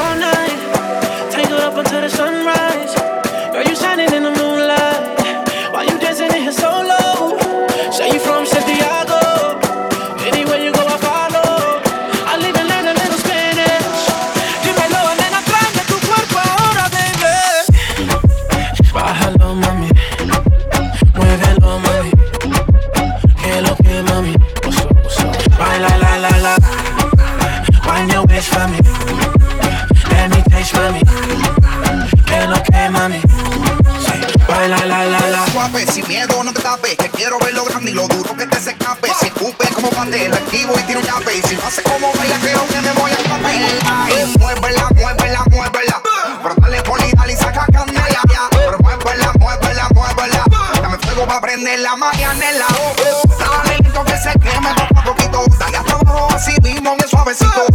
all night. Tangled up until the sunrise. Girl, you said. una. Si no hace como baila, creo que me voy a papel. Eh, muévela, muévela, muévela. Pero dale polida y saca candela. Pero muévela, muévela, muévela. Dame fuego pa' prender la marianela. Dale oh, lento que se queme poco a poquito. Dale hasta abajo, así mismo, bien suavecito.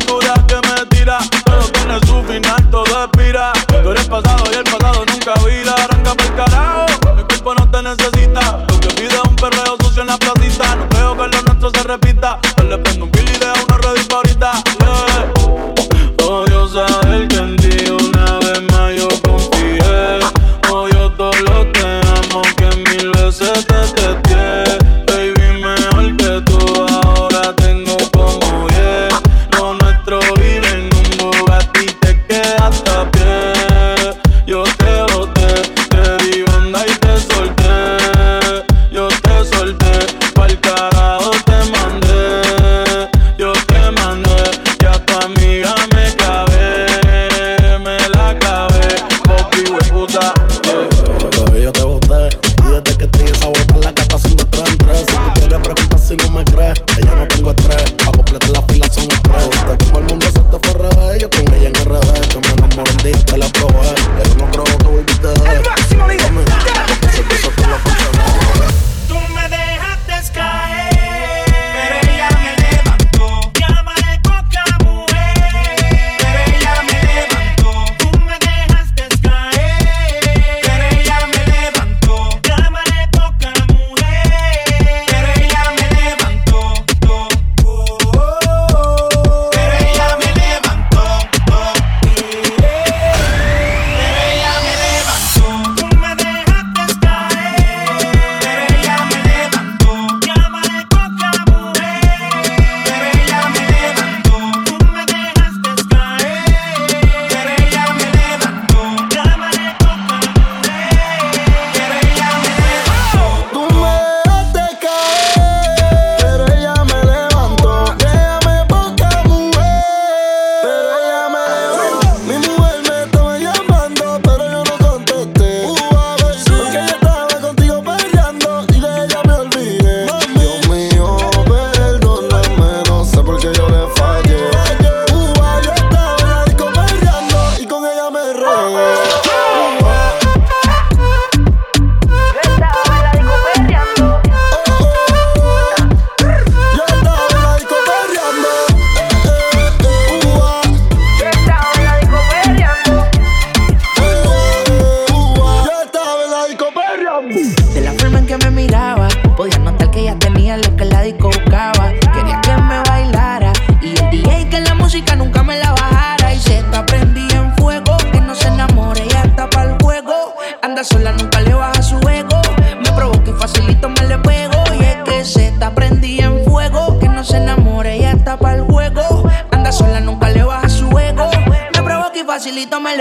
locura que me tira. Todo tiene su final, todo expira. Tú eres pasado y el pasado nunca vira.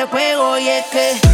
pego y es que.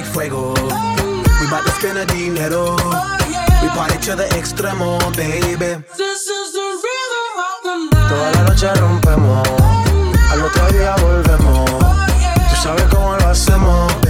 like fuego. We bout to spend a dinero. We party to the extremo, baby. This is the rhythm of the night. Toda la noche rompemos. Al otro día volvemos. Tú sabes cómo lo hacemos, baby.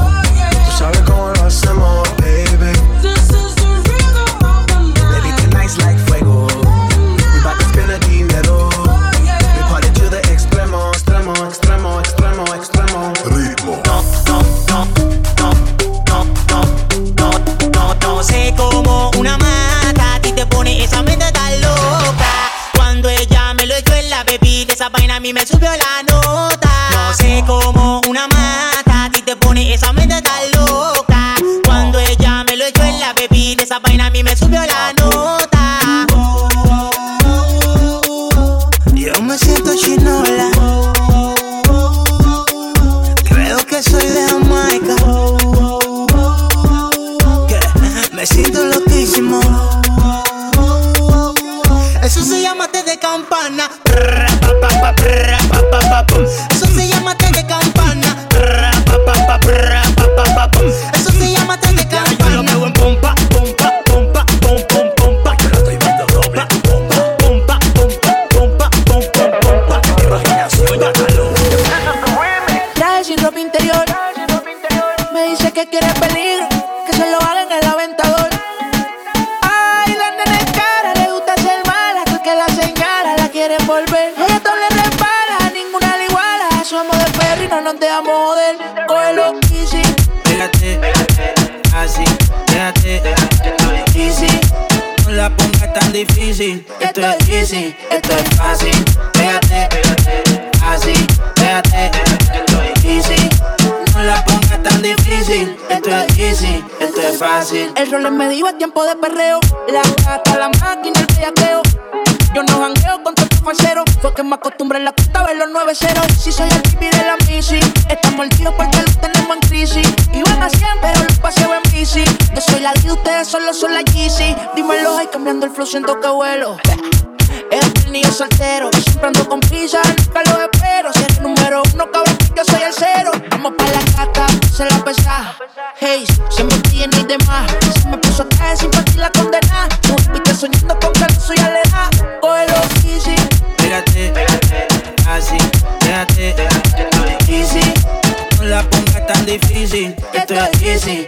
esto es easy, esto es fácil. El rol me dijo es tiempo de perreo. La gata, la máquina, el bellaqueo. Yo no jangueo con tanto falsero. Fue que me acostumbré en la cuenta a ver los 9-0. Si soy el pipi de la misi, estamos el tío porque lo tenemos en crisis. Iban a 100, pero lo paseo en yo soy la de ustedes solo son la Yeezy. Dímelo, ahí cambiando el flow, siento que vuelo. Eh, es el niño soltero, siempre ando con prisa, nunca lo espero. Si el número uno, cabrón, yo soy el cero. Vamos pa' la caca, se la pesa. Hey, se me tiene y demás. Se me puso atrás sin partir la condena. Tú viste soñando con que no soy alena. Cógelo easy. Pégate, así, déjate, easy. No la pongas tan difícil, esto es easy.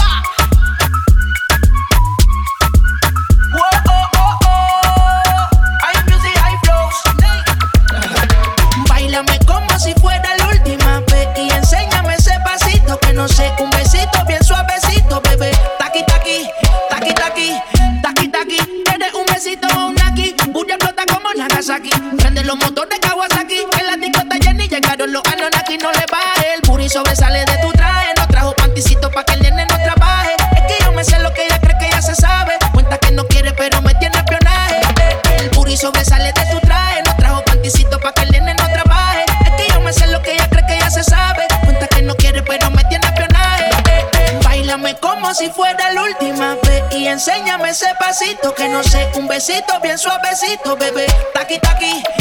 bien suavecito, bebé. Taqui, taqui.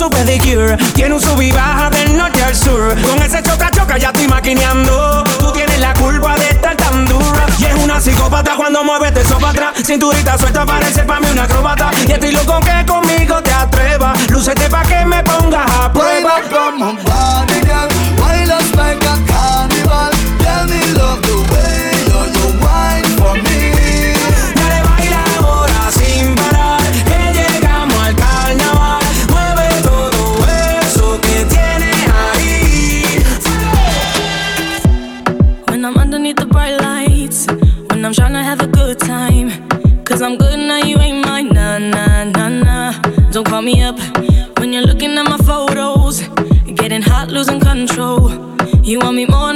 su pedicure. Tiene un sub y baja del norte al sur. Con ese choca choca ya estoy maquineando. Tú tienes la culpa de estar tan dura. Y es una psicópata cuando mueves te sopa atrás. Cinturita suelta parece pa' mí una acrobata, Y estoy loco que conmigo te atrevas. Lúcete pa' que me pongas a prueba. Como Cause I'm good now, you ain't mine. Nah, nah, nah, nah. Don't call me up when you're looking at my photos. Getting hot, losing control. You want me more?